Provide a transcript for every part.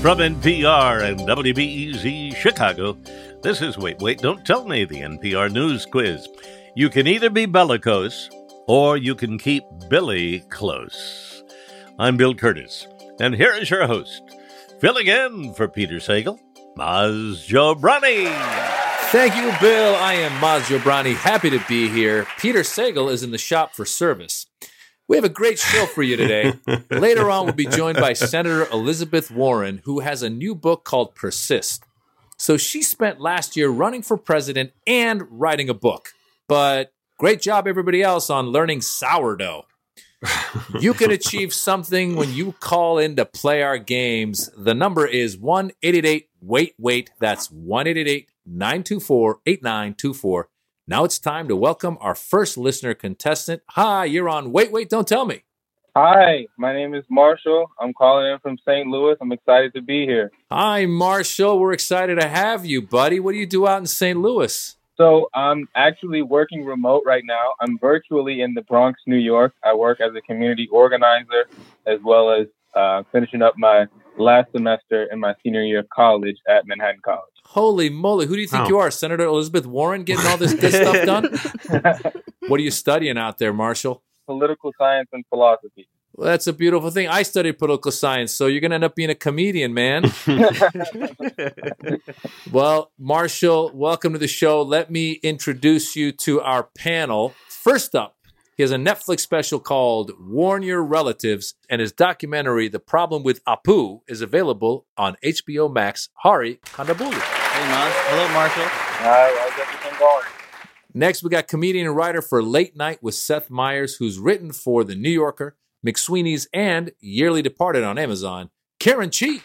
From NPR and WBEZ Chicago, this is Wait, Wait, Don't Tell Me, the NPR News Quiz. You can either be bellicose or you can keep Billy close. I'm Bill Kurtis, and here is your host, filling in for Peter Sagal, Maz Jobrani. Thank you, Bill. I am Maz Jobrani. Happy to be here. Peter Sagal is in the shop for service. We have a great show for you today. Later on, we'll be joined by Senator Elizabeth Warren, who has a new book called Persist. So she spent last year running for president and writing a book. But great job, everybody else, on learning sourdough. you can achieve something when you call in to play our games. The number is 1 Wait Wait. That's 1 924 8924. Now it's time to welcome our first listener contestant. Hi, you're on Wait, Wait, Don't Tell Me. Hi, my name is Marshall. I'm calling in from St. Louis. I'm excited to be here. Hi, Marshall. We're excited to have you, buddy. What do you do out in St. Louis? So I'm actually working remote right now. I'm virtually in the Bronx, New York. I work as a community organizer as well as uh, finishing up my last semester in my senior year of college at Manhattan College. Holy moly, who do you think oh. you are? Senator Elizabeth Warren getting all this good stuff done? what are you studying out there, Marshall? Political science and philosophy. Well, that's a beautiful thing. I studied political science, so you're going to end up being a comedian, man. well, Marshall, welcome to the show. Let me introduce you to our panel. First up, he has a Netflix special called Warn Your Relatives, and his documentary, The Problem with Apu, is available on HBO Max. Hari Kondabolu. Hey, Maz. Hello, Marshall. Hi, how's everything going? Next, we got comedian and writer for Late Night with Seth Meyers, who's written for The New Yorker, McSweeney's, and Yearly Departed on Amazon, Karen Chee. Hey,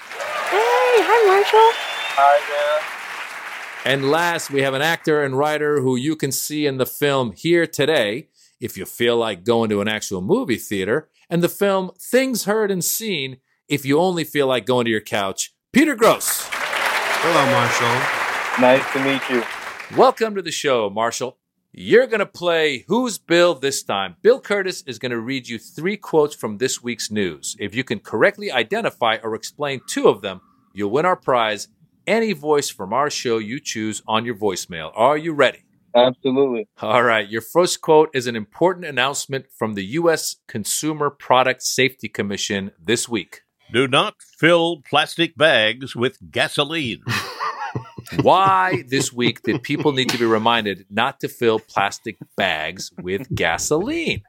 hi, Marshall. Hi, there. And last, we have an actor and writer who you can see in the film Here Today if you feel like going to an actual movie theater, and the film Things Heard and Seen if you only feel like going to your couch. Peter Grosz. Hello, Marshall. Nice to meet you. Welcome to the show, Marshall. You're going to play Who's Bill this time. Bill Kurtis is going to read you three quotes from this week's news. If you can correctly identify or explain two of them, you'll win our prize. Any voice from our show you choose on your voicemail. Are you ready? Absolutely. All right. Your first quote is an important announcement from the U.S. Consumer Product Safety Commission this week. Do not fill plastic bags with gasoline. Why this week did people need to be reminded not to fill plastic bags with gasoline?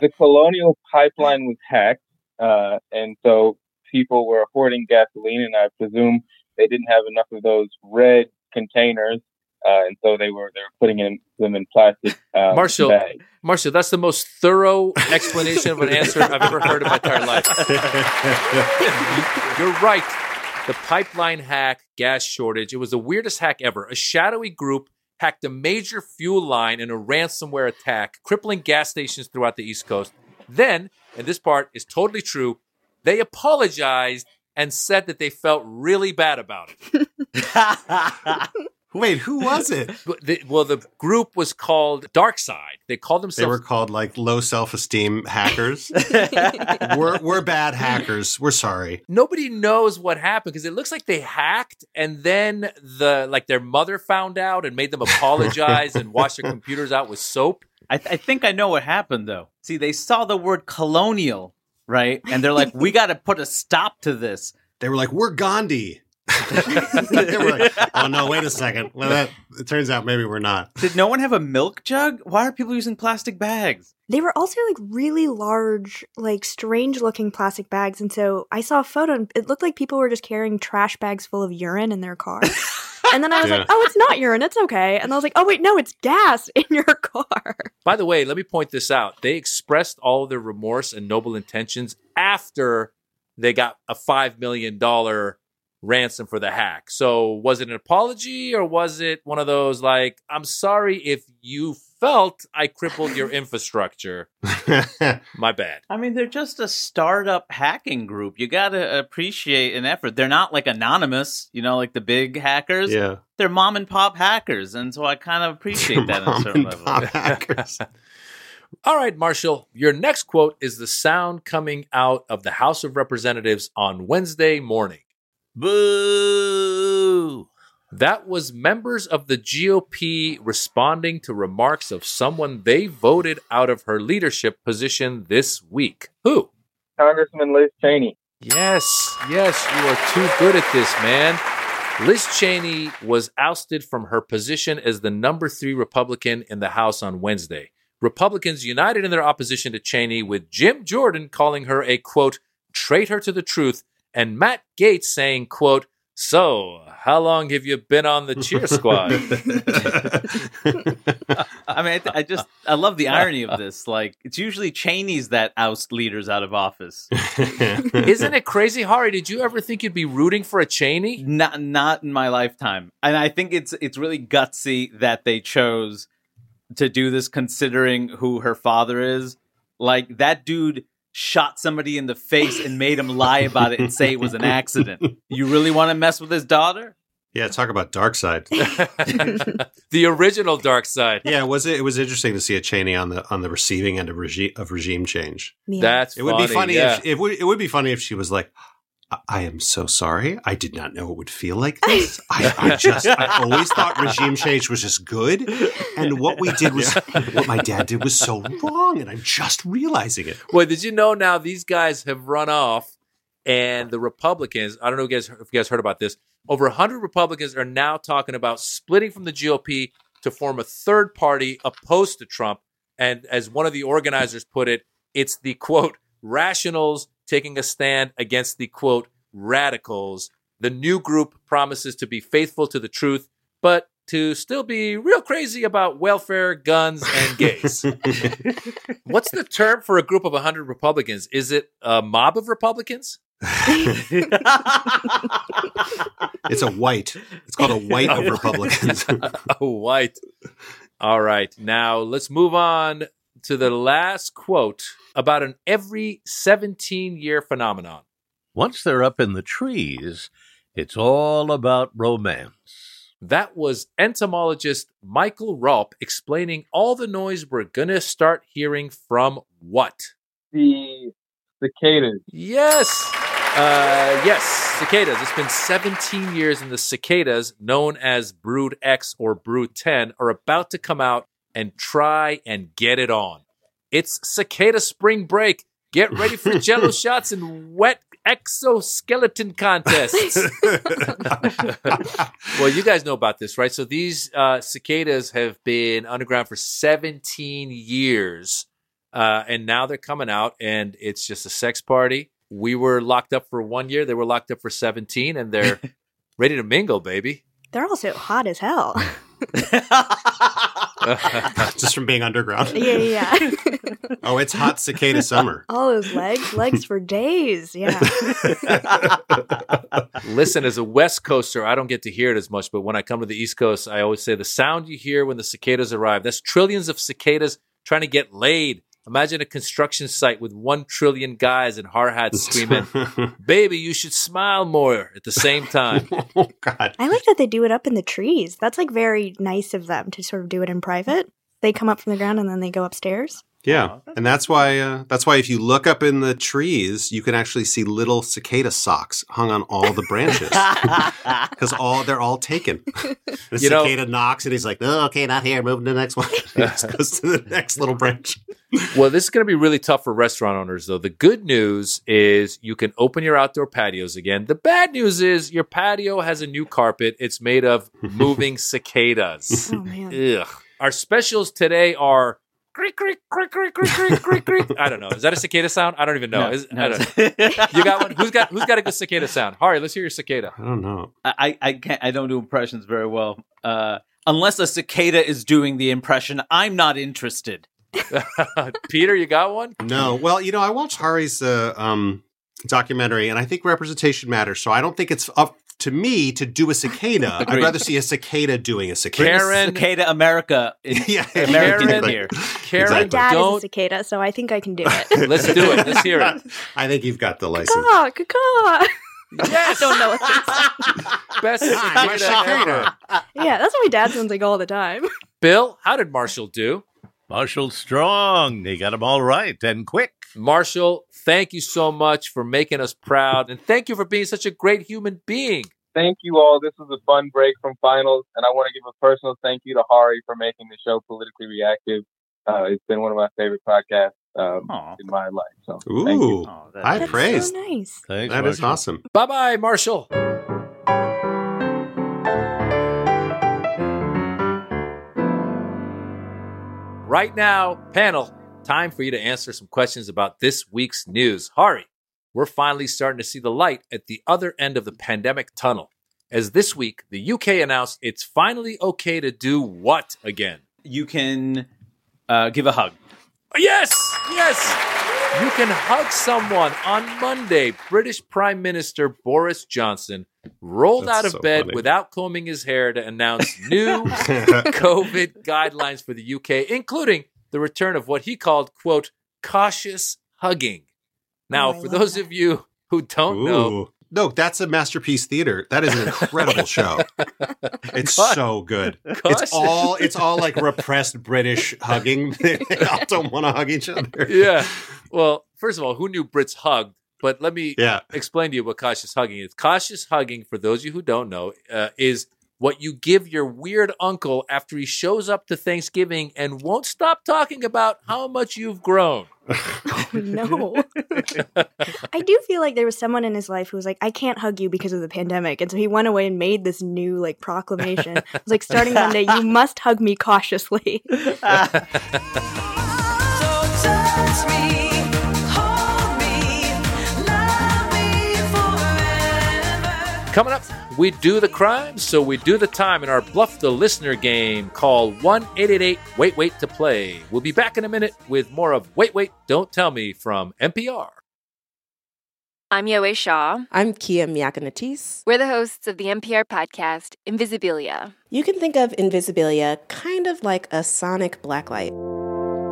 The Colonial Pipeline was hacked, uh, and so people were hoarding gasoline, and I presume they didn't have enough of those red containers uh, and so they were they were putting in, them in plastic. Um, Marshall, bags. Marshall, that's the most thorough explanation of an answer I've ever heard in my entire life. You're right. The pipeline hack, gas shortage. It was the weirdest hack ever. A shadowy group hacked a major fuel line in a ransomware attack, crippling gas stations throughout the East Coast. Then, and this part is totally true, they apologized and said that they felt really bad about it. Wait, who was it? The, well, the group was called Dark Side. They called themselves. They were called like low self esteem hackers. we're we're bad hackers. We're sorry. Nobody knows what happened because it looks like they hacked and then the like their mother found out and made them apologize and wash their computers out with soap. I, th- I think I know what happened though. See, they saw the word colonial, right? And they're like, "We got to put a stop to this." They were like, "We're Gandhi." like, oh no, wait a second. Well, that it turns out maybe we're not. Did no one have a milk jug? Why are people using plastic bags? They were also like really large, like strange looking plastic bags. And so I saw a photo and it looked like people were just carrying trash bags full of urine in their car. and then I was yeah. like, oh, it's not urine. It's okay. And I was like, oh, wait, no, it's gas in your car. By the way, let me point this out. They expressed all of their remorse and noble intentions after they got a $5 million ransom for the hack. So was it an apology or was it one of those like, I'm sorry if you felt I crippled your infrastructure? My bad. I mean, they're just a startup hacking group. You got to appreciate an effort. They're not like anonymous, you know, like the big hackers. Yeah. They're mom and pop hackers. And so I kind of appreciate that on a certain level. hackers. All right, Marshall, your next quote is the sound coming out of the House of Representatives on Wednesday morning. Boo! That was members of the GOP responding to remarks of someone they voted out of her leadership position this week. Who? Congressman Liz Cheney. Yes, yes, you are too good at this, man. Liz Cheney was ousted from her position as the number three Republican in the House on Wednesday. Republicans united in their opposition to Cheney, with Jim Jordan calling her a quote, traitor to the truth, and Matt Gaetz saying, quote, so, how long have you been on the cheer squad? I mean, I, th- I just I love the irony of this. Like, it's usually Cheney's that oust leaders out of office. Isn't it crazy, Hari? Did you ever think you'd be rooting for a Cheney? Not not in my lifetime. And I think it's it's really gutsy that they chose to do this considering who her father is. Like that dude shot somebody in the face and made him lie about it and say it was an accident. You really want to mess with his daughter? yeah, talk about dark side. the original Dark Side. Yeah, was it? It was interesting to see a Cheney on the on the receiving end of regime of regime change. Yeah. That's It would be funny yeah. if it would it would be funny if she was like, I, I am so sorry. I did not know it would feel like this. I, I just I always thought regime change was just good, and what we did was what my dad did was so wrong, and I'm just realizing it. Well, did you know now these guys have run off and the Republicans, I don't know if you guys, if you guys heard about this, over 100 Republicans are now talking about splitting from the GOP to form a third party opposed to Trump. And as one of the organizers put it, it's the quote, rationals taking a stand against the quote, radicals. The new group promises to be faithful to the truth, but to still be real crazy about welfare, guns, and gays. What's the term for a group of 100 Republicans? Is it a mob of Republicans? It's a white. It's called a white of Republicans. oh, white. All right. Now let's move on to the last quote about an every 17 year phenomenon. Once they're up in the trees, it's all about romance. That was entomologist Michael Raupp explaining all the noise we're going to start hearing from what? The cicadas. Yes. Uh, yes, cicadas. It's been 17 years, and the cicadas, known as Brood X or Brood 10, are about to come out and try and get it on. It's cicada spring break. Get ready for jello shots and wet exoskeleton contests. well, you guys know about this, right? So these uh, cicadas have been underground for 17 years, uh, and now they're coming out, and it's just a sex party. We were locked up for one year; they were locked up for 17, and they're ready to mingle, baby. They're also hot as hell. just from being underground. yeah, yeah. yeah. Oh, it's hot cicada summer. All those legs, legs for days. Yeah. Listen, as a West Coaster, I don't get to hear it as much, but when I come to the East Coast, I always say the sound you hear when the cicadas arrive, that's trillions of cicadas trying to get laid. Imagine a construction site with one trillion guys in hard hats screaming, Baby, you should smile more at the same time. oh God. I like that they do it up in the trees. That's like very nice of them to sort of do it in private. They come up from the ground and then they go upstairs. Yeah, and that's why uh, that's why if you look up in the trees, you can actually see little cicada socks hung on all the branches because all they're all taken. The You know- cicada knocks and he's like, "Oh, okay, not here. Moving to the next one." he goes to the next little branch. Well, this is going to be really tough for restaurant owners, though. The good news is you can open your outdoor patios again. The bad news is your patio has a new carpet. It's made of moving cicadas. Oh man. Ugh. Our specials today are creak, creak, creak, creak, creak, creak, creak, creak. I don't know. Is that a cicada sound? I don't even know. No, Is- I don't- you got one? Who's got Who's got a good cicada sound? Hari, let's hear your cicada. I don't know. I, I can't I don't do impressions very well. Uh, unless a cicada is doing the impression, I'm not interested. Peter, you got one? No. Well, you know, I watched Hari's uh, um, documentary, and I think representation matters. So I don't think it's up to me to do a cicada. I'd rather see a cicada doing a cicada. Karen- Cicada America. is yeah, American Karen- in here. Karen, Exactly. My dad is a cicada, so I think I can do it. Let's do it. Let's hear it. I think you've got the license. caw, caw. Yes. don't know what this Best cicada ever. cicada. Yeah, that's what my dad sounds like all the time. Bill, how did Marshall do? Marshall Strong, he got them all right and quick. Marshall, thank you so much for making us proud. And thank you for being such a great human being. Thank you all. This was a fun break from finals, and I want to give a personal thank you to Hari for making the show politically reactive. Uh, it's been one of my favorite podcasts um, in my life. So thank Ooh, you. Oh, that- I That's praise. so nice. Thanks, That is Marshall. awesome. Bye bye, Marshall. Right now, panel, time for you to answer some questions about this week's news. Hari, we're finally starting to see the light at the other end of the pandemic tunnel. As this week, the UK announced it's finally okay to do what again? You can uh, give a hug. Yes, yes. You can hug someone. On Monday, British Prime Minister Boris Johnson rolled That's out of so bed funny. without combing his hair to announce new COVID guidelines for the UK, including the return of what he called, quote, cautious hugging. Now, Oh, for those that. of you who don't know, No, that's a masterpiece theater. That is an incredible show. It's God. so good. Cautious- It's all it's all like repressed British hugging. they all don't want to hug each other. yeah. Well, first of all, who knew Brits hugged? But let me Yeah. explain to you what cautious hugging is. Cautious hugging, for those of you who don't know, uh, is what you give your weird uncle after he shows up to Thanksgiving and won't stop talking about how much you've grown. Oh, no. I do feel like there was someone in his life who was like, I can't hug you because of the pandemic. And so he went away and made this new like proclamation. It was like, starting Monday, you must hug me cautiously. Don't touch me, Coming up, we do the crime, so we do the time in our Bluff the Listener game. Call 1 888 Wait Wait to play. We'll be back in a minute with more of Wait Wait, Don't Tell Me from NPR. I'm Yowei Shaw. I'm Kia Miakka Natisse. We're the hosts of the NPR podcast, Invisibilia. You can think of Invisibilia kind of like a sonic blacklight.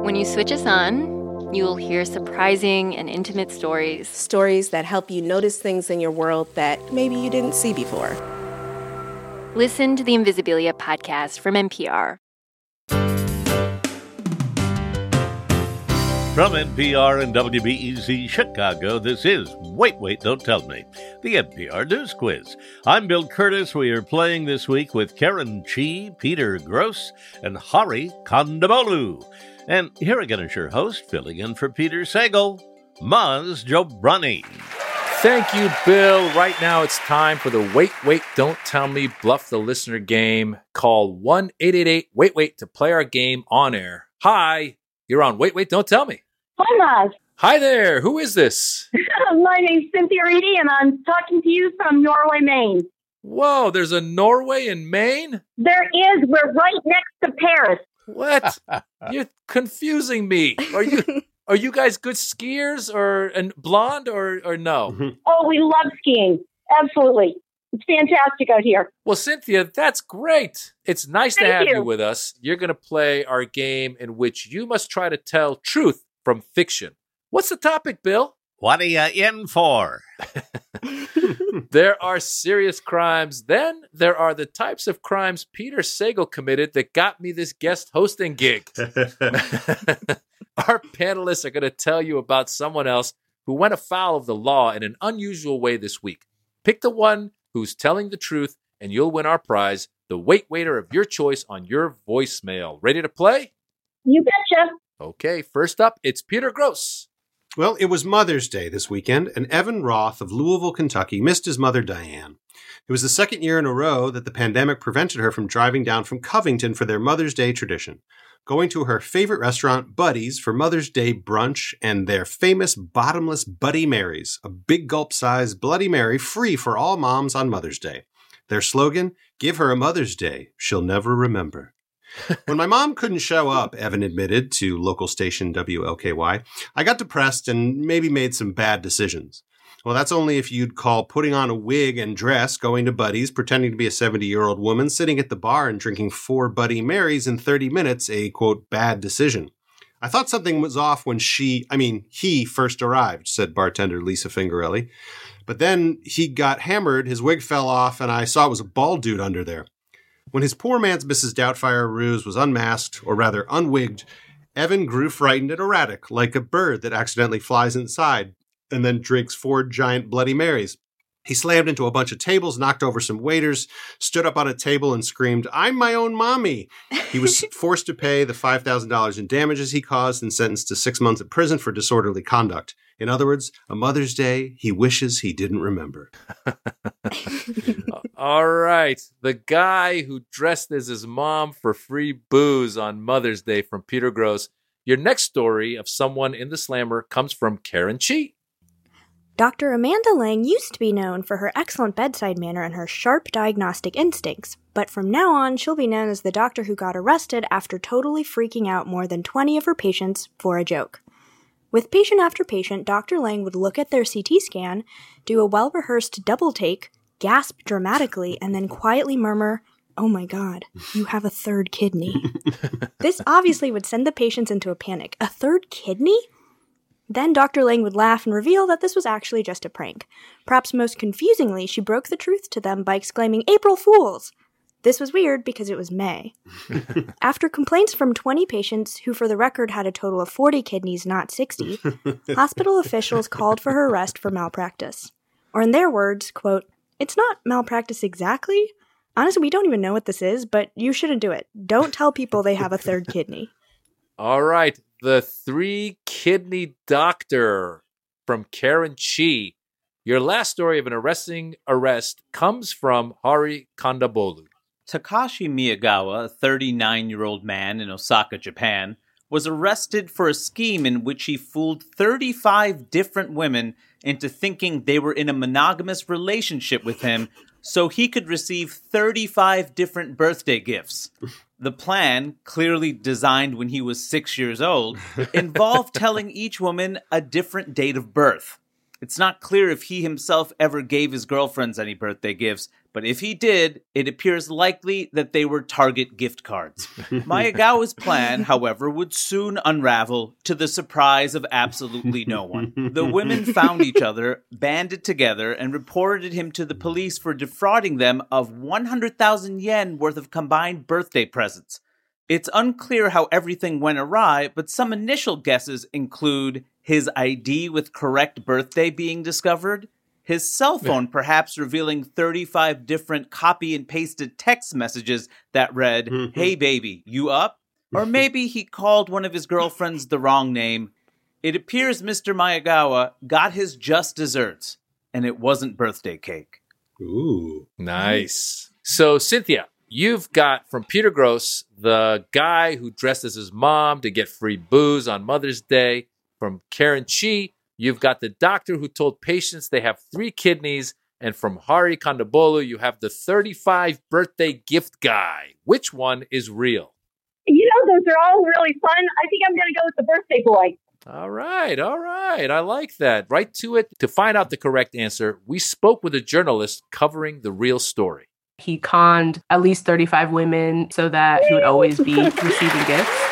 When you switch us on, you'll hear surprising and intimate stories. Stories that help you notice things in your world that maybe you didn't see before. Listen to the Invisibilia podcast from NPR. From NPR and WBEZ Chicago, this is Wait, Wait, Don't Tell Me, the NPR News Quiz. I'm Bill Kurtis. We are playing this week with Karen Chee, Peter Grosz, and Hari Kondabolu. And here again is your host, filling in for Peter Sagal, Maz Jobrani. Thank you, Bill. Right now, it's time for the Wait, Wait, Don't Tell Me Bluff the Listener game. Call 1 888 Wait, Wait to play our game on air. Hi, you're on Wait, Wait, Don't Tell Me. Hi, Maz. Hi there. Who is this? My name's Cynthia Reedy, and I'm talking to you from Norway, Maine. Whoa, there's a Norway in Maine? There is. We're right next to Paris. What? You're confusing me. Are you are you guys good skiers or and blonde or or no? Mm-hmm. Oh, we love skiing. Absolutely. It's fantastic out here. Well, Cynthia, that's great. It's nice to have you. you. with us. You're going to play our game in which you must try to tell truth from fiction. What's the topic, Bill? What are you in for? There are serious crimes. Then there are the types of crimes Peter Sagal committed that got me this guest hosting gig. Our panelists are going to tell you about someone else who went afoul of the law in an unusual way this week. Pick the one who's telling the truth, and you'll win our prize the wait waiter of your choice on your voicemail. Ready to play? You betcha. Okay, first up, it's Peter Grosz. Well, it was Mother's Day this weekend, and Evan Roth of Louisville, Kentucky missed his mother, Diane. It was the second year in a row that the pandemic prevented her from driving down from Covington for their Mother's Day tradition, going to her favorite restaurant, Buddy's, for Mother's Day brunch and their famous bottomless Buddy Marys, a big gulp size Bloody Mary free for all moms on Mother's Day. Their slogan, Give her a Mother's Day she'll never remember. When my mom couldn't show up, Evan admitted to local station WLKY, I got depressed and maybe made some bad decisions. Well, that's only if you'd call putting on a wig and dress, going to Buddy's, pretending to be a 70 year old woman, sitting at the bar and drinking four Buddy Marys in 30 minutes a quote, bad decision. I thought something was off when she, I mean, he first arrived, said bartender Lisa Fingarelli. But then he got hammered, his wig fell off, and I saw it was a bald dude under there. When his poor man's Mrs. Doubtfire ruse was unmasked, or rather unwigged, Evan grew frightened and erratic, like a bird that accidentally flies inside and then drinks four giant Bloody Marys. He slammed into a bunch of tables, knocked over some waiters, stood up on a table, and screamed, I'm my own mommy. He was forced to pay the $5,000 in damages he caused and sentenced to six months in prison for disorderly conduct. In other words, a Mother's Day he wishes he didn't remember. All right. The guy who dressed as his mom for free booze on Mother's Day from Peter Grosz. Your next story of someone in the slammer comes from Karen Chee. Dr. Amanda Lang used to be known for her excellent bedside manner and her sharp diagnostic instincts, but from now on, she'll be known as the doctor who got arrested after totally freaking out more than 20 of her patients for a joke. With patient after patient, Dr. Lang would look at their CT scan, do a well rehearsed double take, gasp dramatically, and then quietly murmur, Oh my god, you have a third kidney. this obviously would send the patients into a panic. A third kidney? Then Dr. Lang would laugh and reveal that this was actually just a prank. Perhaps most confusingly, she broke the truth to them by exclaiming, April Fools! This was weird because it was May. After complaints from 20 patients, who for the record had a total of 40 kidneys, not 60, hospital officials called for her arrest for malpractice. Or in their words, quote, It's not malpractice exactly. Honestly, we don't even know what this is, but you shouldn't do it. Don't tell people they have a third kidney. All right. The three kidney doctor from Karen Chee. Your last story of an arresting arrest comes from Hari Kondabolu. Takashi Miyagawa, a 39 year old man in Osaka, Japan, was arrested for a scheme in which he fooled 35 different women into thinking they were in a monogamous relationship with him so he could receive 35 different birthday gifts. The plan, clearly designed when he was six years old, involved telling each woman a different date of birth. It's not clear if he himself ever gave his girlfriends any birthday gifts, but if he did, it appears likely that they were Target gift cards. Miyagawa's plan, however, would soon unravel to the surprise of absolutely no one. The women found each other, banded together, and reported him to the police for defrauding them of 100,000 yen worth of combined birthday presents. It's unclear how everything went awry, but some initial guesses include his ID with correct birthday being discovered, his cell phone perhaps revealing 35 different copy and pasted text messages that read, mm-hmm. Hey baby, you up? Or maybe he called one of his girlfriends the wrong name. It appears Mr. Miyagawa got his just desserts, and it wasn't birthday cake. Ooh. Nice. So, Cynthia, you've got from Peter Grosz the guy who dressed as his mom to get free booze on Mother's Day. From Karen Chee, you've got the doctor who told patients they have three kidneys. And from Hari Kondabolu, you have the 35 birthday gift guy. Which one is real? You know, those are all really fun. I think I'm going to go with the birthday boy. All right, all right. I like that. Right to it. To find out the correct answer, we spoke with a journalist covering the real story. He conned at least 35 women so that he would always be receiving gifts.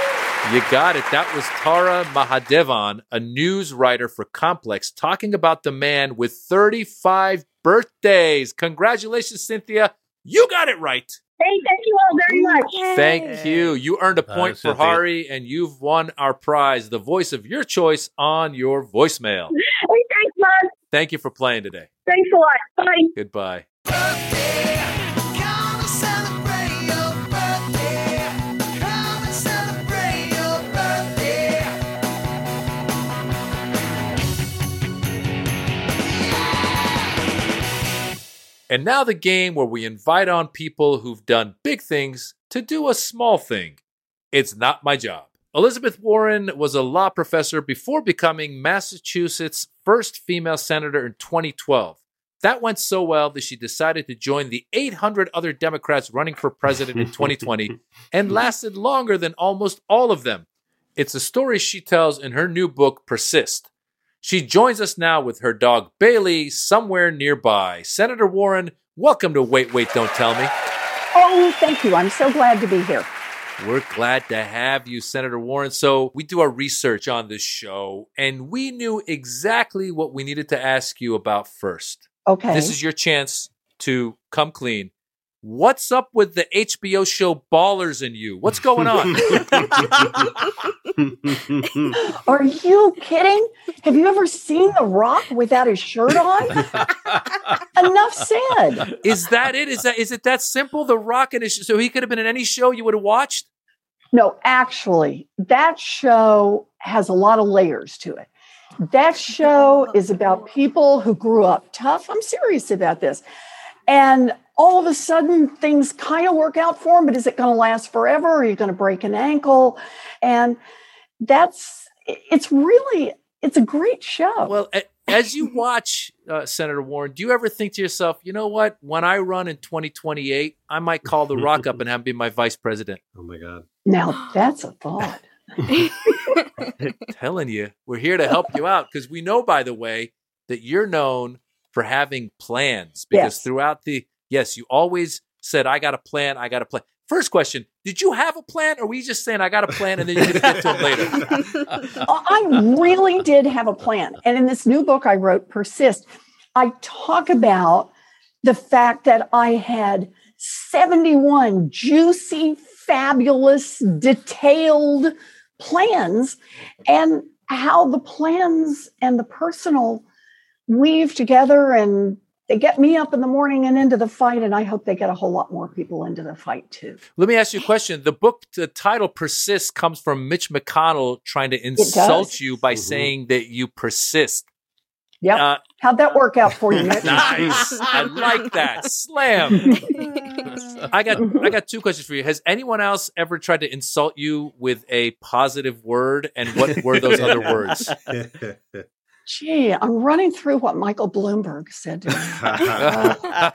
You got it. That was Tara Mahadevan, a news writer for Complex, talking about the man with 35 birthdays. Congratulations, Cynthia. You got it right. Thank, thank you all very much. Thank you. You earned a uh, point for Cynthia. Hari, and you've won our prize, the voice of your choice on your voicemail. Hey, thanks, Mom. Thank you for playing today. Thanks a lot. Bye. Goodbye. And now the game where we invite on people who've done big things to do a small thing. It's not my job. Elizabeth Warren was a law professor before becoming Massachusetts' first female senator in 2012. That went so well that she decided to join the 800 other Democrats running for president in 2020 and lasted longer than almost all of them. It's a story she tells in her new book, Persist. She joins us now with her dog Bailey somewhere nearby. Senator Warren, welcome to Wait, Wait, Don't Tell Me. Oh, thank you. I'm so glad to be here. We're glad to have you, Senator Warren. So, we do our research on this show, and we knew exactly what we needed to ask you about first. Okay. This is your chance to come clean. What's up with the HBO show Ballers in You? What's going on? Are you kidding? Have you ever seen The Rock without his shirt on? Enough said. is that it? Is that is it that simple? The Rock and his so he could have been in any show you would have watched. No, actually, that show has a lot of layers to it. That show is about people who grew up tough. I'm serious about this. And all of a sudden, things kind of work out for him, but is it going to last forever? Are you going to break an ankle? And that's, it's really, it's a great show. Well, as you watch uh, Senator Warren, do you ever think to yourself, you know what? When I run in 2028, I might call The Rock up and have him be my vice president. Oh my God. Now, that's a thought. telling you, we're here to help you out because we know, by the way, that you're known for having plans because Yes. throughout the yes, you always said, I got a plan, I got a plan. First question, did you have a plan or were you just saying I got a plan and then you're gonna get to it later? I really did have a plan. And in this new book I wrote, Persist, I talk about the fact that I had 71 juicy, fabulous, detailed plans and how the plans and the personal weave together and they get me up in the morning and into the fight. And I hope they get a whole lot more people into the fight too. Let me ask you a question. The book, the title Persist comes from Mitch McConnell trying to insult you by saying that you persist. Yep. Uh, How'd that work out for you, Mitch? Nice. I like that. Slam. I got I got two questions for you. Has anyone else ever tried to insult you with a positive word? And what were those other words? Gee, I'm running through what Michael Bloomberg said to me.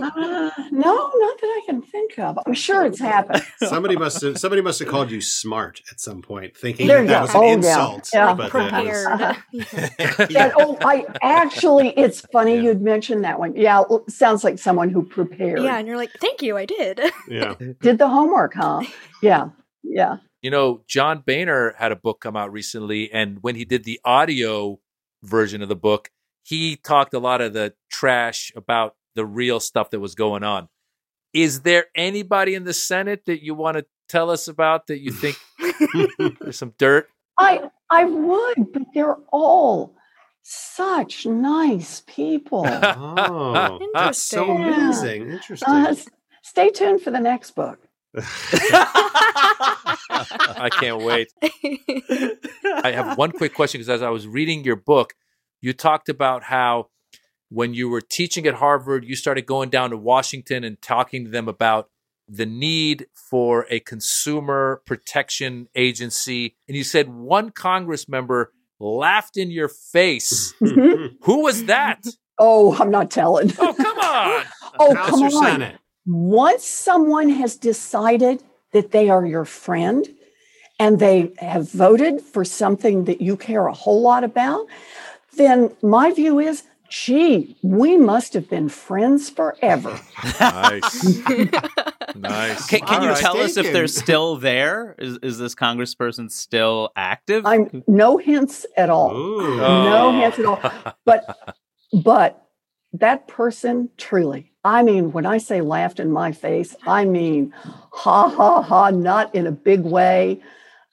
Uh, no, not that I can think of. I'm sure it's happened. somebody must have somebody must have called you smart at some point, thinking There that, you that was an Oh, insult. Yeah. but that was- Prepared. And, oh, I actually, it's funny you'd mentioned that one. Yeah, sounds like someone who prepared. Yeah, and you're like, thank you, I did. yeah. Did the homework, huh? Yeah, yeah. You know, John Boehner had a book come out recently, and when he did the audio version of the book, he talked a lot of the trash about the real stuff that was going on. Is there anybody in the Senate that you want to tell us about that you think there's some dirt? I I would, but they're all such nice people. Oh, that's so Interesting. amazing. Interesting. Uh, stay tuned for the next book. I can't wait. I have one quick question because as I was reading your book, you talked about how when you were teaching at Harvard, you started going down to Washington and talking to them about the need for a consumer protection agency. And you said one Congress member laughed in your face. Who was that? Oh, I'm not telling. Oh, come on. Oh, House come or on. Senate? Once someone has decided that they are your friend and they have voted for something that you care a whole lot about, then my view is, gee, we must have been friends forever. Nice. nice. Can, can you right. tell us if they're still there? Is is this congressperson still active? I'm no hints at all. Ooh. No Oh. hints at all. But but that person truly, I mean, when I say laughed in my face, I mean ha ha ha, not in a big way.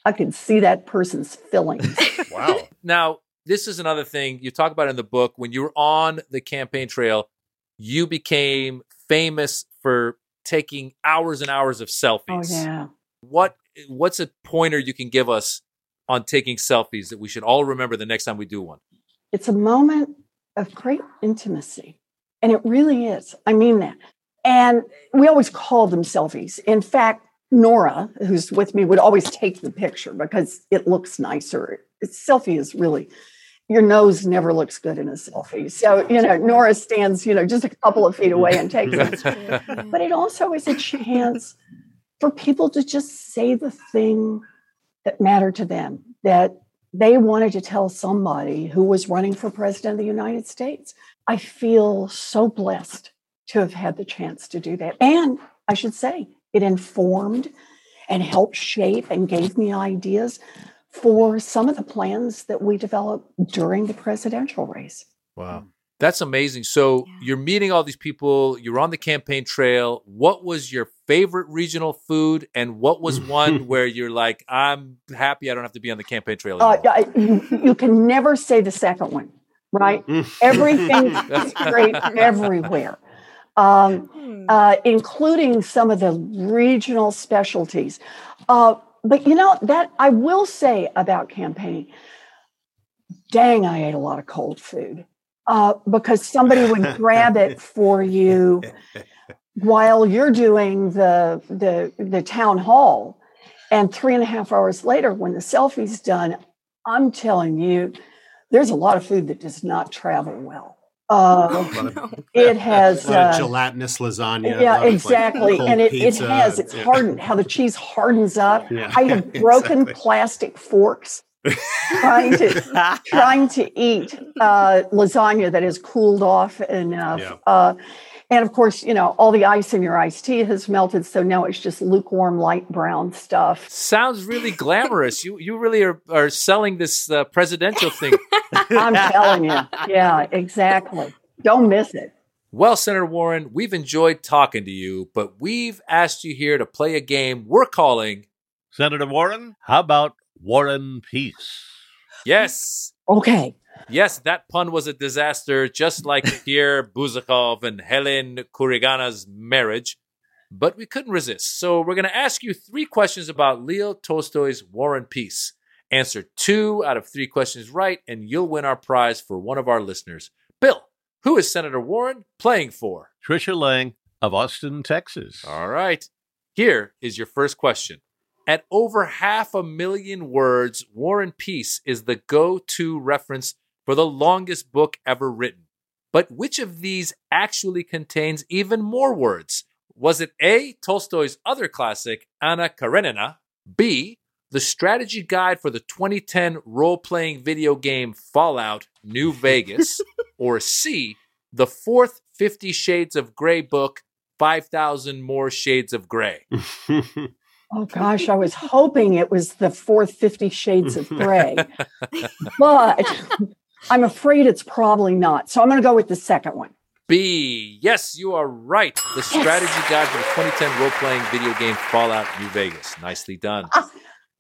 I can see that person's feelings. Wow. Now, this is another thing you talk about in the book. When you were on the campaign trail, you became famous for taking hours and hours of selfies. oh selfies. yeah. What what's a pointer you can give us on taking selfies that we should all remember the next time we do one? It's a moment of great intimacy. And it really is. I mean that. And we always call them selfies. In fact, Nora, who's with me, would always take the picture because it looks nicer. It's, selfie is really, your nose never looks good in a selfie. So, you know, Nora stands, you know, just a couple of feet away and takes it. But it also is a chance for people to just say the thing that mattered to them, that they wanted to tell somebody who was running for president of the United States. I feel so blessed to have had the chance to do that. And I should say, it informed and helped shape and gave me ideas for some of the plans that we developed during the presidential race. Wow. That's amazing. So you're meeting all these people. You're on the campaign trail. What was your favorite regional food, and what was one where you're like, I'm happy I don't have to be on the campaign trail Uh, anymore? I- you, you can never say the second one, right? Everything's great everywhere, um, uh, including some of the regional specialties. Uh, but you know that I will say about campaigning. Dang, I ate a lot of cold food uh, because somebody would grab it for you while you're doing the the the town hall, and three and a half hours later, when the selfie's done, I'm telling you, there's a lot of food that does not travel well. Uh, it has a uh, gelatinous lasagna. yeah, lot of, like, exactly. and it, it has, it's Yeah. hardened, how the cheese hardens up. Yeah, I have broken exactly. plastic forks trying to trying to eat uh, lasagna that has cooled off enough. Yeah. And of course, you know, all the ice in your iced tea has melted, so now it's just lukewarm light brown stuff. Sounds really glamorous. You you really are, are selling this uh, presidential thing. I'm telling you. Yeah, exactly. Don't miss it. Well, Senator Warren, we've enjoyed talking to you, but we've asked you here to play a game we're calling Senator Warren, how about Warren Peace? Yes. Okay. Yes, that pun was a disaster, just like Pierre Bezukhov and Helen Kuragina's marriage. But we couldn't resist. So we're going to ask you three questions about Leo Tolstoy's War and Peace. Answer two out of three questions right, and you'll win our prize for one of our listeners. Bill, who is Senator Warren playing for? Tricia Lang of Austin, Texas. All right. Here is your first question. At over half a million words, War and Peace is the go to reference for the longest book ever written. But which of these actually contains even more words? Was it A, Tolstoy's other classic, Anna Karenina, B, the strategy guide for the 2010 role playing video game Fallout New Vegas, or C, the fourth Fifty Shades of Grey book, 5,000 More Shades of Grey? Oh gosh, I was hoping it was the fourth Fifty Shades of Grey, but I'm afraid it's probably not. So I'm going to go with the second one. B. Yes, you are right. The strategy guide for the 2010 role playing video game Fallout New Vegas. Nicely done. Ah.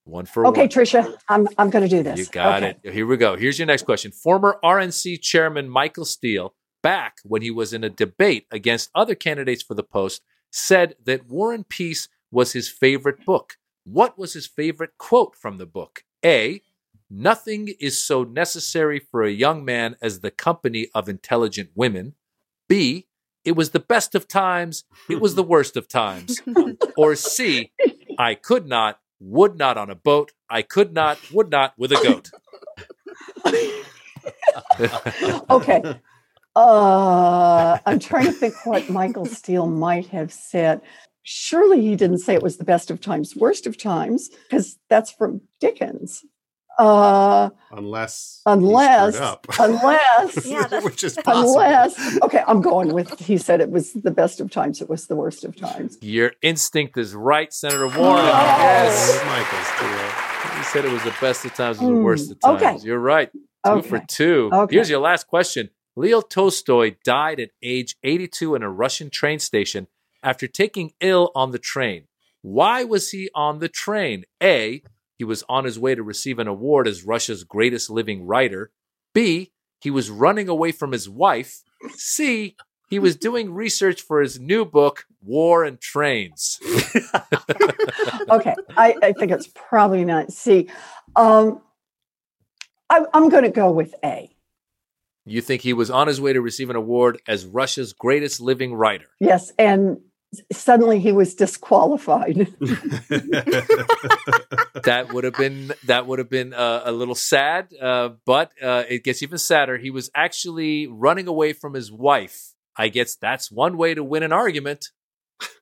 One for. Okay, one. Trisha, I'm I'm going to do this. You got Okay. it. Here we go. Here's your next question. Former RNC chairman Michael Steele, back when he was in a debate against other candidates for the post, said that War and Peace was his favorite book. What was his favorite quote from the book? A. Nothing is so necessary for a young man as the company of intelligent women. B. It was the best of times. It was the worst of times. or C. I could not, would not on a boat. I could not, would not with a goat. okay. Uh, I'm trying to think what Michael Steele might have said. Surely he didn't say it was the best of times, worst of times, because that's from Dickens. Uh, unless unless, up. unless, Yeah, which is possible. unless. Okay, I'm going with. He said it was the best of times. It was the worst of times. Your instinct is right, Senator Warren. Yes. Michael's too. He said it was the best of times and the Hmm, worst of times. okay. You're right. Two Okay. for two. Okay. Here's your last question. Leo Tolstoy died at age 82 in a Russian train station after taking ill on the train. Why was he on the train? A. He was on his way to receive an award as Russia's greatest living writer. B. He was running away from his wife. C. He was doing research for his new book, War and Trains. Okay, I, I think it's probably not C. Um, I, I'm going to go with A. You think he was on his way to receive an award as Russia's greatest living writer? Yes, and suddenly he was disqualified. that would have been that would have been uh, a little sad, uh, but uh, it gets even sadder. He was actually running away from his wife. I guess that's one way to win an argument.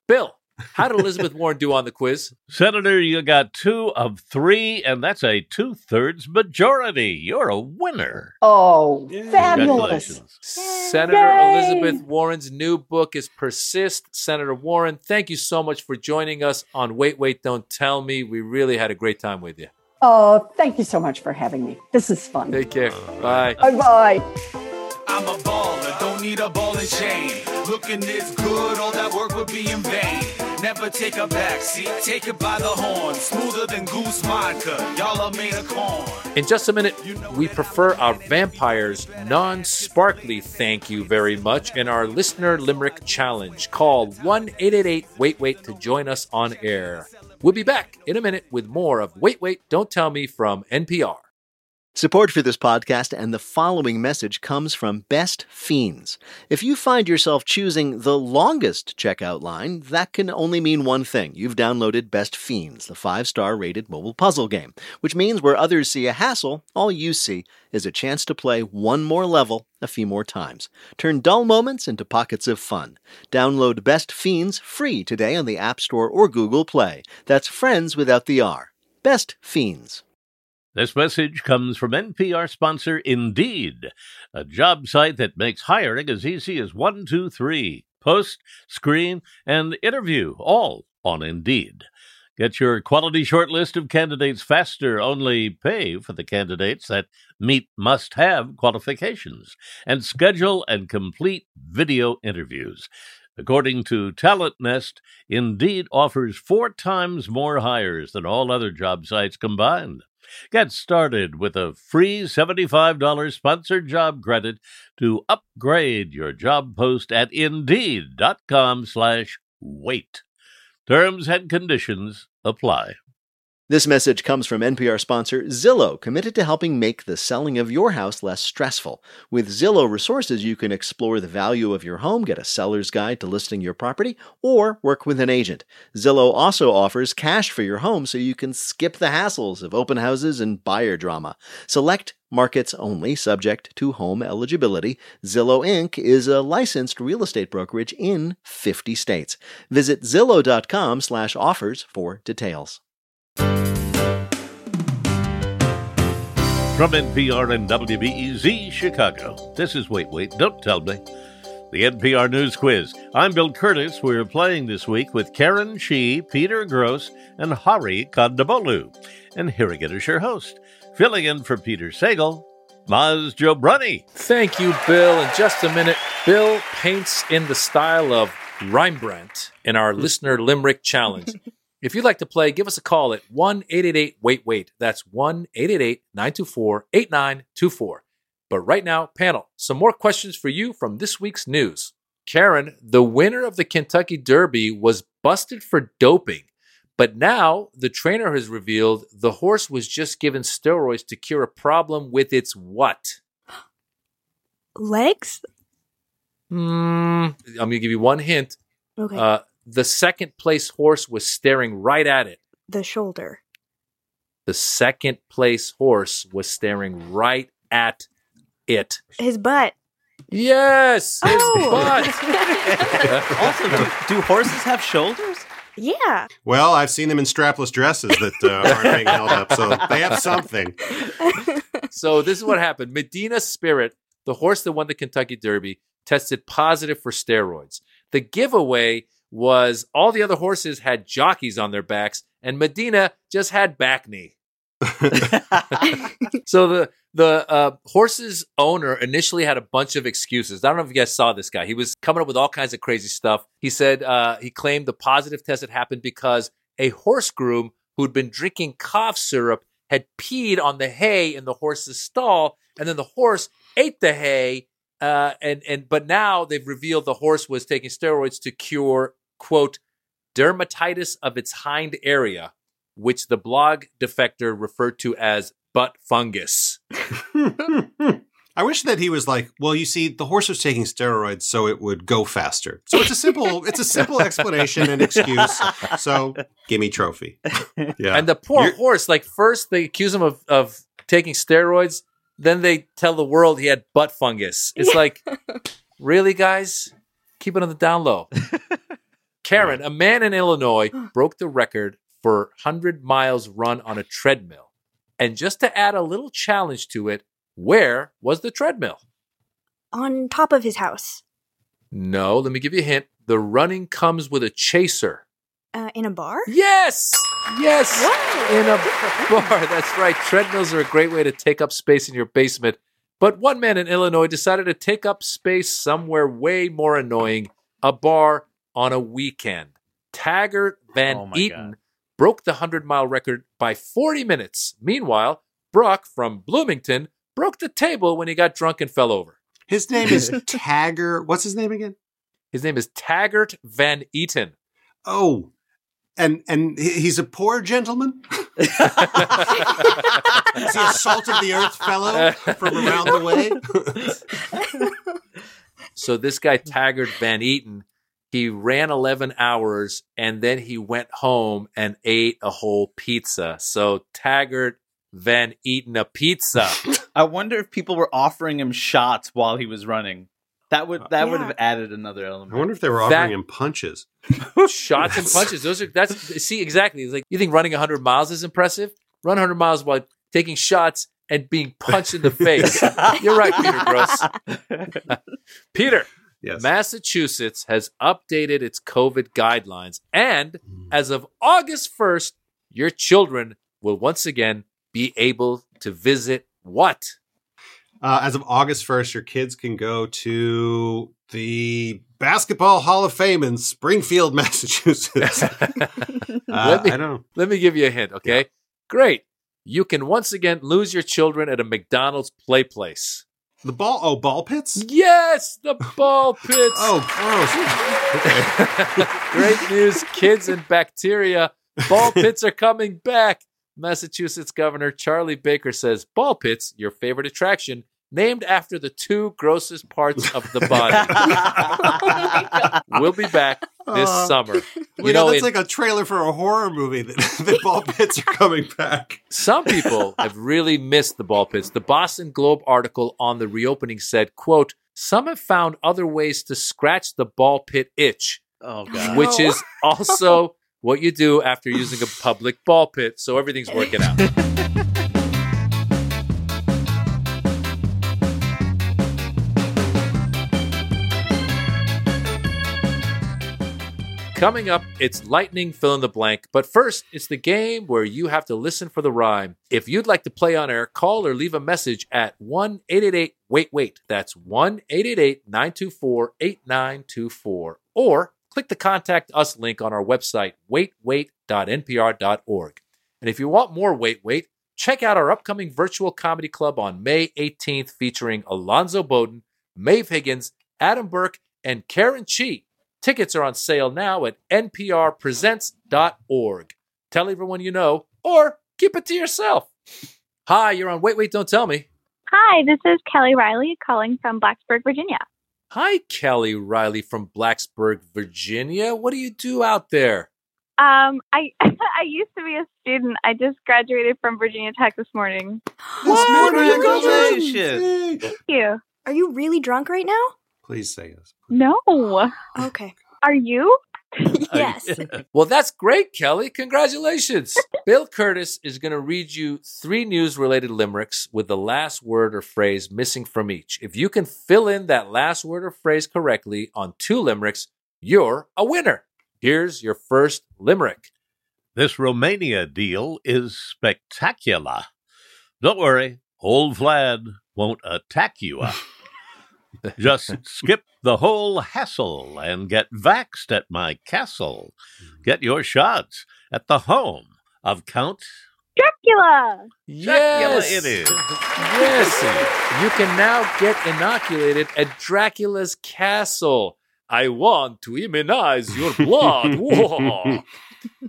Bill, how did Elizabeth Warren do on the quiz? Senator, you got two of three, and that's a two thirds majority. You're a winner. Oh, fabulous. Senator Yay! Elizabeth Warren's new book is Persist. Senator Warren, thank you so much for joining us on Wait, Wait, Don't Tell Me. We really had a great time with you. Oh, thank you so much for having me. This is fun. Take care. Bye. Bye bye. I'm a baller. Don't need a ball and chain. Looking this good, all that work would be in vain. Never take a back seat, take it by the horn. Smoother than goose vodka, y'all are made of corn. In just a minute, we prefer our vampires non sparkly thank you very much in our listener limerick challenge. Call 1 888 Wait Wait to join us on air. We'll be back in a minute with more of Wait Wait, Don't Tell Me from NPR. Support for this podcast and the following message comes from Best Fiends. If you find yourself choosing the longest checkout line, that can only mean one thing. You've downloaded Best Fiends, the five star rated mobile puzzle game, which means where others see a hassle, all you see is a chance to play one more level a few more times. Turn dull moments into pockets of fun. Download Best Fiends free today on the App Store or Google Play. That's friends without the R. Best Fiends. This message comes from NPR sponsor Indeed, a job site that makes hiring as easy as one, two, three. Post, screen, and interview all on Indeed. Get your quality shortlist of candidates faster, only pay for the candidates that meet must have qualifications, and schedule and complete video interviews. According to Talent Nest, Indeed offers four times more hires than all other job sites combined. Get started with a free $75 sponsored job credit to upgrade your job post at indeed.com slash wait. Terms and conditions apply. This message comes from NPR sponsor Zillow, committed to helping make the selling of your house less stressful. With Zillow resources, you can explore the value of your home, get a seller's guide to listing your property, or work with an agent. Zillow also offers cash for your home so you can skip the hassles of open houses and buyer drama. Select markets only, subject to home eligibility. Zillow Inc. is a licensed real estate brokerage in 50 states. Visit zillow.com slash offers for details. From NPR and WBEZ Chicago, this is Wait, Wait, Don't Tell Me, the NPR News Quiz. I'm Bill Kurtis. We're playing this week with Karen Chee, Peter Grosz, and Hari Kondabolu. And here again is your host, filling in for Peter Sagal, Maz Jobrani. Thank you, Bill. In just a minute, Bill paints in the style of Rembrandt in our listener limerick challenge. If you'd like to play, give us a call at 1 888 Wait Wait. That's 1 888 924 8924. But right now, panel, some more questions for you from this week's news. Karen, the winner of the Kentucky Derby was busted for doping, but now the trainer has revealed the horse was just given steroids to cure a problem with its what? Legs? Mm, I'm going to give you one hint. Okay. Uh, the second place horse was staring right at it. the shoulder. The second place horse was staring right at it. His butt. Yes, his Oh. butt. also, do, do horses have shoulders? Yeah. Well, I've seen them in strapless dresses that uh, aren't being held up, so they have something. so this is what happened. Medina Spirit, the horse that won the Kentucky Derby, tested positive for steroids. The giveaway was all the other horses had jockeys on their backs, and Medina just had back knee. so the the uh, horse's owner initially had a bunch of excuses. I don't know if you guys saw this guy. He was coming up with all kinds of crazy stuff. He said uh, he claimed the positive test had happened because a horse groom who'd been drinking cough syrup had peed on the hay in the horse's stall, and then the horse ate the hay. Uh, and and but now they've revealed the horse was taking steroids to cure quote dermatitis of its hind area, which the blog defector referred to as butt fungus. I wish that he was like, well, you see, the horse was taking steroids so it would go faster. So it's a simple, it's a simple explanation and excuse. So give me trophy. Yeah. And the poor You're- horse, like first they accuse him of, of taking steroids, then they tell the world he had butt fungus. It's like, really, guys? Keep it on the down low. Karen, a man in Illinois broke the record for 100 miles run on a treadmill. And just to add a little challenge to it, where was the treadmill? On top of his house. No, let me give you a hint. The running comes with a chaser. Uh, in a bar? Yes! Yes! In a bar. That's right. Treadmills are a great way to take up space in your basement, But one man in Illinois decided to take up space somewhere way more annoying a bar on a weekend. Taggart Van Oh my Eaton broke the 100 mile record by 40 minutes. Meanwhile, Brock from Bloomington broke the table when he got drunk and fell over. His name is Tagger. What's his name again? His name is Taggart Van Eaton. Oh, and and he's a poor gentleman. Is he a salt of the earth fellow from around the way? So this guy Taggart Van Eaton, he ran 11 hours and then he went home and ate a whole pizza. So Taggart Van Eaton a pizza. I wonder if people were offering him shots while he was running. That would that would have added another element. I wonder if they were offering That- him punches. Shots and punches. Those are that's see exactly. It's like you think running 100 miles is impressive? Run 100 miles while taking shots and being punched in the face. You're right, Peter Grosz. Peter, Yes. Massachusetts has updated its COVID guidelines, and as of August 1st, your children will once again be able to visit what? Uh, as of August 1st, your kids can go to the Basketball Hall of Fame in Springfield, Massachusetts. Uh, let, me, I don't. let me give you a hint, okay? Great. You can once again lose your children at a McDonald's play place. The ball. Oh, ball pits. Yes, the ball pits. Oh, gross. Great news, kids and bacteria. Ball pits are coming back. Massachusetts Governor Charlie Baker says ball pits, your favorite attraction, named after the two grossest parts of the body. Oh we'll be back this Aw. summer. You You know, know, that's in- like a trailer for a horror movie that the ball pits are coming back. Some people have really missed the ball pits. The Boston Globe article on the reopening said, quote, some have found other ways to scratch the ball pit itch, Oh god. which is also what you do after using a public ball pit. So everything's working out. Coming up, it's lightning fill in the blank. But first, it's the game where you have to listen for the rhyme. If you'd like to play on air, call or leave a message at 1 888 Wait Wait. That's 1 888 924 8924. Or click the contact us link on our website, waitwait.npr.org. And if you want more Wait Wait, check out our upcoming virtual comedy club on May 18th featuring Alonzo Bowden, Maeve Higgins, Adam Burke, and Karen Chee. Tickets are on sale now at nprpresents.org. Tell everyone you know, or keep it to yourself. Hi, you're on Wait, Wait, Don't Tell Me. Hi, this is Kelly Riley calling from Blacksburg, Virginia. Hi, Kelly Riley from Blacksburg, Virginia. What do you do out there? Um, I I used to be a student. I just graduated from Virginia Tech this morning. This morning, Congratulations. Thank you. Are you really drunk right now? Please say yes. No, Okay. are you? yes. Well, that's great, Kelly. Congratulations. Bill Kurtis is going to read you three news related limericks with the last word or phrase missing from each. If you can fill in that last word or phrase correctly on two limericks, you're a winner. Here's your first limerick. This Romania deal is spectacular. Don't worry, old Vlad won't attack you. Just skip the whole hassle and get vaxxed at my castle. Mm-hmm. Get your shots at the home of Count Dracula. Yes, it is. Yes, you can now get inoculated at Dracula's castle. I want to immunize your blood. Whoa.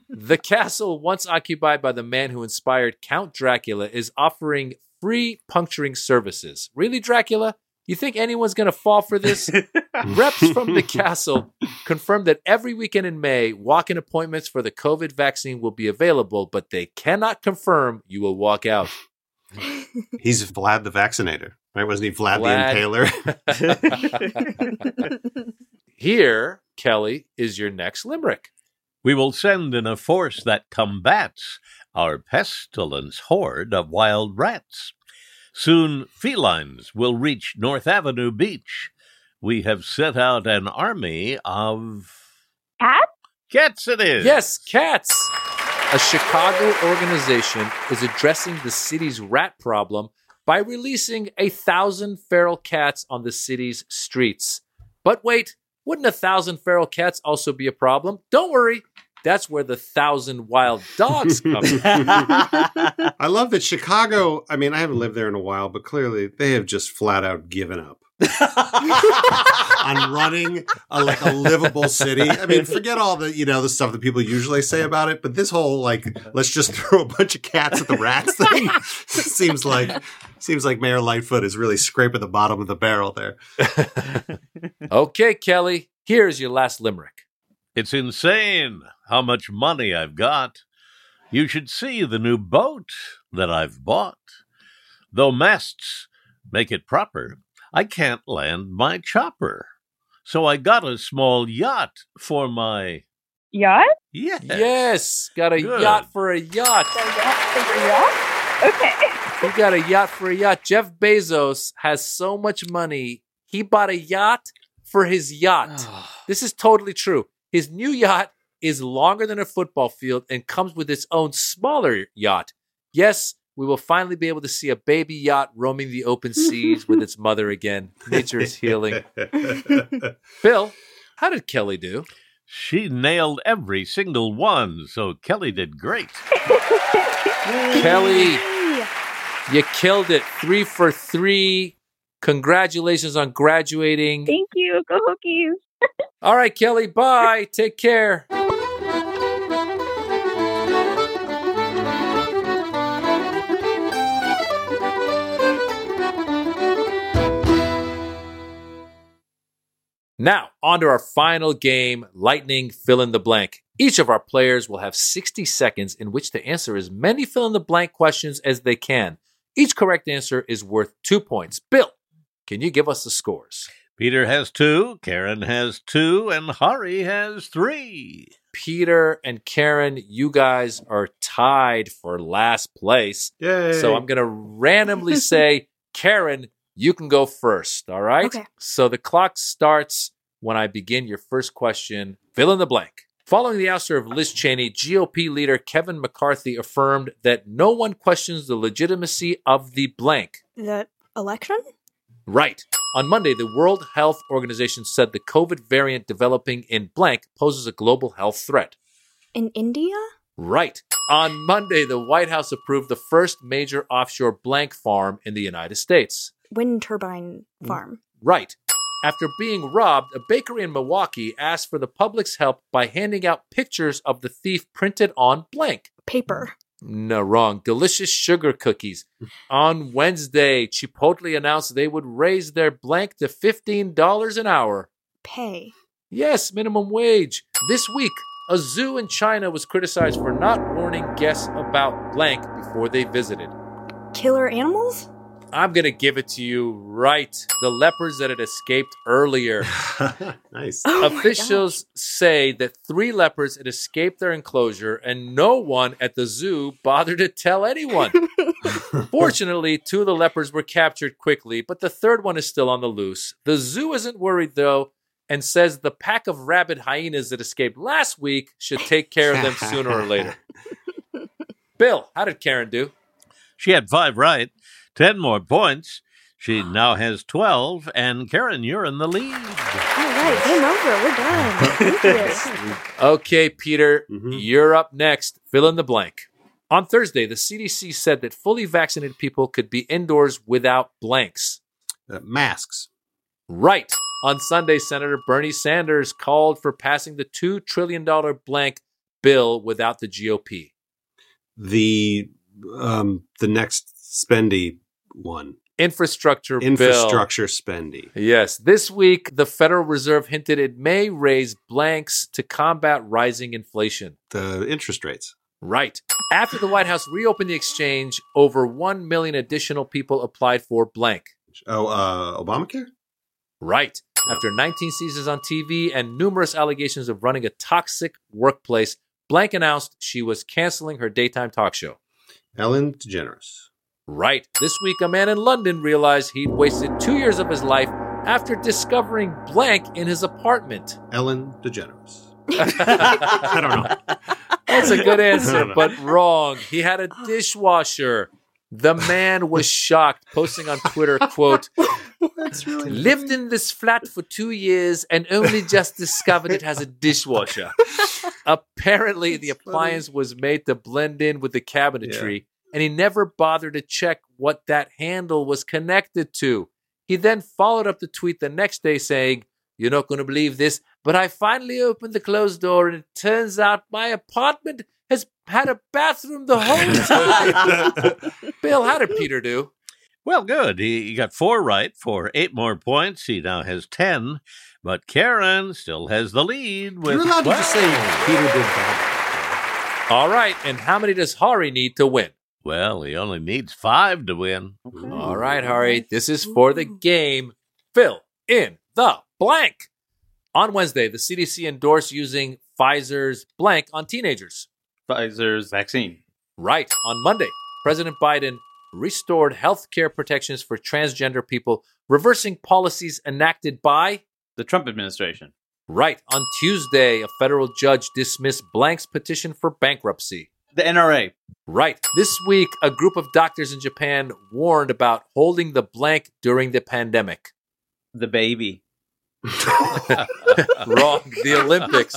The castle, once occupied by the man who inspired Count Dracula, is offering free puncturing services. Really, Dracula? You think anyone's going to fall for this? Reps from the castle confirmed that every weekend in May, walk in appointments for the COVID vaccine will be available, but they cannot confirm you will walk out. He's Vlad the Vaccinator, right? Wasn't he Vlad, Vlad. the Impaler? Here, Kelly, is your next limerick. We will send in a force that combats our pestilence horde of wild rats. Soon felines will reach North Avenue Beach. We have set out an army of Cats? cats. It is Yes, cats. A Chicago organization is addressing the city's rat problem by releasing a thousand feral cats on the city's streets. But wait, wouldn't a thousand feral cats also be a problem? Don't worry. That's where the thousand wild dogs come in. I love that Chicago. I mean, I haven't lived there in a while, but clearly they have just flat out given up on running a, like a livable city. I mean, forget all the you know the stuff that people usually say about it, but this whole like let's just throw a bunch of cats at the rats thing seems like seems like Mayor Lightfoot is really scraping the bottom of the barrel there. okay, Kelly, here's your last limerick. It's insane how much money I've got. You should see the new boat that I've bought. Though masts make it proper, I can't land my chopper. So I got a small yacht for my Yacht? yes. Yes, got a Good. yacht for a yacht. Okay. He got a yacht for a yacht. Jeff Bezos has so much money, he bought a yacht for his yacht. this is totally true. His new yacht is longer than a football field and comes with its own smaller yacht. Yes, we will finally be able to see a baby yacht roaming the open seas with its mother again. Nature is healing. Bill, how did Kelly do? She nailed every single one, so Kelly did great. Kelly, you killed it. Three for three. Congratulations on graduating. Thank you. Go Hokies. All right, Kelly, bye. Take care. Now, on to our final game Lightning Fill in the Blank. Each of our players will have 60 seconds in which to answer as many fill in the blank questions as they can. Each correct answer is worth two points. Bill, can you give us the scores? Peter has two, Karen has two, and Hari has three. Peter and Karen, you guys are tied for last place. Yay. So I'm going to randomly say, Karen, you can go first. All right. Okay. So the clock starts when I begin your first question. Fill in the blank. Following the ouster of Liz Cheney, GOP leader Kevin McCarthy affirmed that no one questions the legitimacy of the blank. The election? Right. On Monday, the World Health Organization said the COVID variant developing in blank poses a global health threat. In India? Right. On Monday, the White House approved the first major offshore blank farm in the United States. Wind turbine mm. farm. Right. After being robbed, a bakery in Milwaukee asked for the public's help by handing out pictures of the thief printed on blank. Paper. No, wrong. Delicious sugar cookies. On Wednesday, Chipotle announced they would raise their blank to $15 an hour. Pay. Yes, minimum wage. This week, a zoo in China was criticized for not warning guests about blank before they visited. Killer animals? I'm going to give it to you right. The leopards that had escaped earlier. nice. Oh Officials say that three leopards had escaped their enclosure and no one at the zoo bothered to tell anyone. Fortunately, two of the leopards were captured quickly, but the third one is still on the loose. The zoo isn't worried though and says the pack of rabid hyenas that escaped last week should take care of them sooner or later. Bill, how did Karen do? She had five right, ten more points. She now has 12, and Karen, you're in the lead. All right, game over. We're done. Thank you. Okay, Peter, you're up next. Fill in the blank. On Thursday, the CDC said that fully vaccinated people could be indoors without blanks. Uh, masks. Right. On Sunday, Senator Bernie Sanders called for passing the $2 trillion blank bill without the GOP. The um the next spendy one. Infrastructure, bill. Infrastructure spendy. Yes. This week, the Federal Reserve hinted it may raise blanks to combat rising inflation. The interest rates. Right. After the White House reopened the exchange, over 1 million additional people applied for blank. Oh, uh Obamacare? Right. After 19 seasons on TV and numerous allegations of running a toxic workplace, Blank announced she was canceling her daytime talk show. Ellen DeGeneres. Right. This week, a man in London realized he'd wasted two years of his life after discovering blank in his apartment. Ellen DeGeneres. I don't know. That's a good answer, but wrong. He had a dishwasher. The man was shocked, posting on Twitter, quote, That's really lived in this flat for two years and only just discovered it has a dishwasher. Apparently, the appliance was made to blend in with the cabinetry, and he never bothered to check what that handle was connected to. He then followed up the tweet the next day saying, You're not going to believe this, but I finally opened the closed door, and it turns out my apartment has had a bathroom the whole time. Bill, how did Peter do? Well, good. He, he got four right for eight more points. He now has 10, but Karen still has the lead with You're allowed to 12. just say Peter did bad. All right, and how many does Hari need to win? Well, he only needs five to win. All right, Hari, this is for the game. Fill in the blank. On Wednesday, the CDC endorsed using Pfizer's blank on teenagers. Pfizer's vaccine. Right. On Monday, President Biden restored health care protections for transgender people, reversing policies enacted by The Trump administration. Right. On Tuesday, a federal judge dismissed Blank's petition for bankruptcy. The NRA. Right. This week, a group of doctors in Japan warned about holding the blank during the pandemic. The baby. Wrong. The Olympics.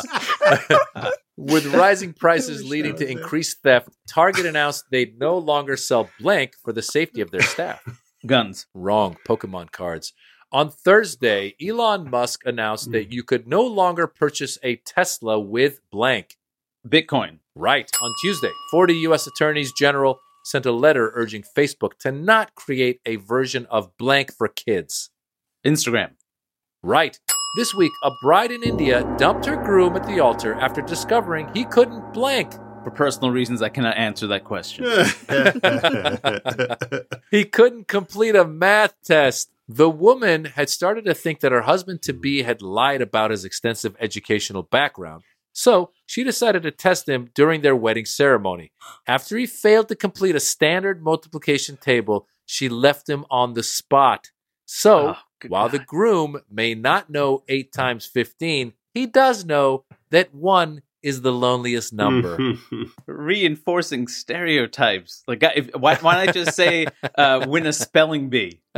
With rising prices leading to increased theft, Target announced they'd no longer sell blank for the safety of their staff. Guns. Wrong. Pokemon cards. On Thursday, Elon Musk announced hmm. that you could no longer purchase a Tesla with blank. Bitcoin. Right. On Tuesday, 40 U.S. attorneys general sent a letter urging Facebook to not create a version of blank for kids. Instagram. Right. This week, a bride in India dumped her groom at the altar after discovering he couldn't blank. For personal reasons, I cannot answer that question. he couldn't complete a math test. The woman had started to think that her husband to be had lied about his extensive educational background. So she decided to test him during their wedding ceremony. After he failed to complete a standard multiplication table, she left him on the spot. So Oh, while the groom may not know 8 times 15, he does know that 1 is the loneliest number. Reinforcing stereotypes. Like, if, why, why not just say uh, win a spelling bee?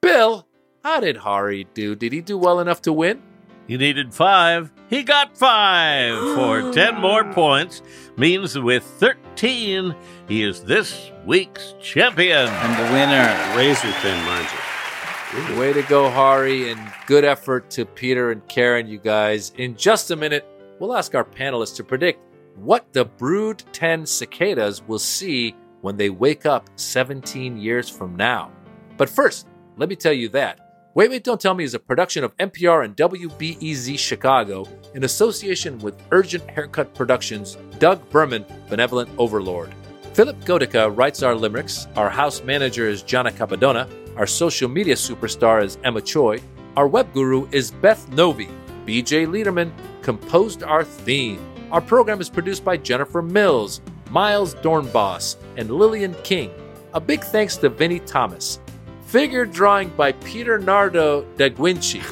Bill, how did Hari do? Did he do well enough to win? He needed five. He got five for 10 more points. Means with 13, he is this week's champion. And the winner. Razor thin margin. Way to go, Hari, and good effort to Peter and Karen, you guys. In just a minute, we'll ask our panelists to predict what the Brood 10 cicadas will see when they wake up 17 years from now. But first, let me tell you that. Wait, Wait, Don't Tell Me is a production of NPR and WBEZ Chicago in association with Urgent Haircut Productions, Doug Berman, Benevolent Overlord. Philipp Goedicke writes our limericks. Our house manager is Jana Capadona. Our social media superstar is Emma Choi. Our web guru is Beth Novey. BJ Leiderman composed our theme. Our program is produced by Jennifer Mills, Miles Doornbos, and Lillian King. A big thanks to Vinnie Thomas. Figure drawing by Peter Nardo da Guinci.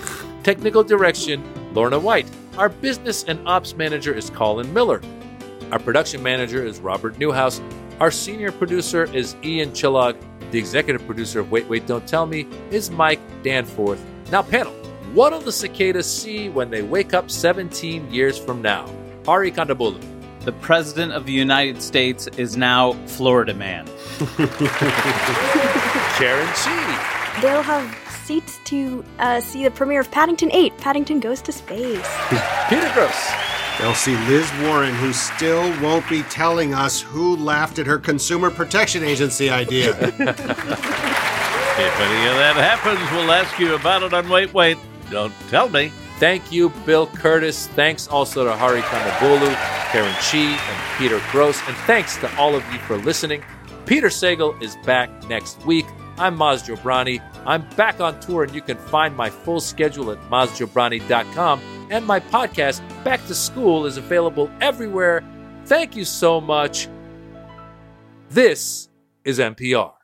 Technical direction, Lorna White. Our business and ops manager is Colin Miller. Our production manager is Robert Newhouse. Our senior producer is Ian Chillag. The executive producer of Wait, Wait, Don't Tell Me is Mike Danforth. Now, panel, what will the cicadas see when they wake up 17 years from now? Hari Kondabolu. The President of the United States is now Florida man. Karen Chee. They'll have seats to uh, see the premiere of Paddington 8. Paddington Goes to Space. Peter Grosz. They'll see Liz Warren, who still won't be telling us who laughed at her Consumer Protection Agency idea. If any of that happens, we'll ask you about it on Wait, Wait. Don't tell me. Thank you, Bill Kurtis. Thanks also to Hari Kondabolu, Karen Chee, and Peter Grosz. And thanks to all of you for listening. Peter Sagal is back next week. I'm Maz Jobrani. I'm back on tour, and you can find my full schedule at mazjobrani.com. And my podcast, Back to School, is available everywhere. Thank you so much. This is NPR.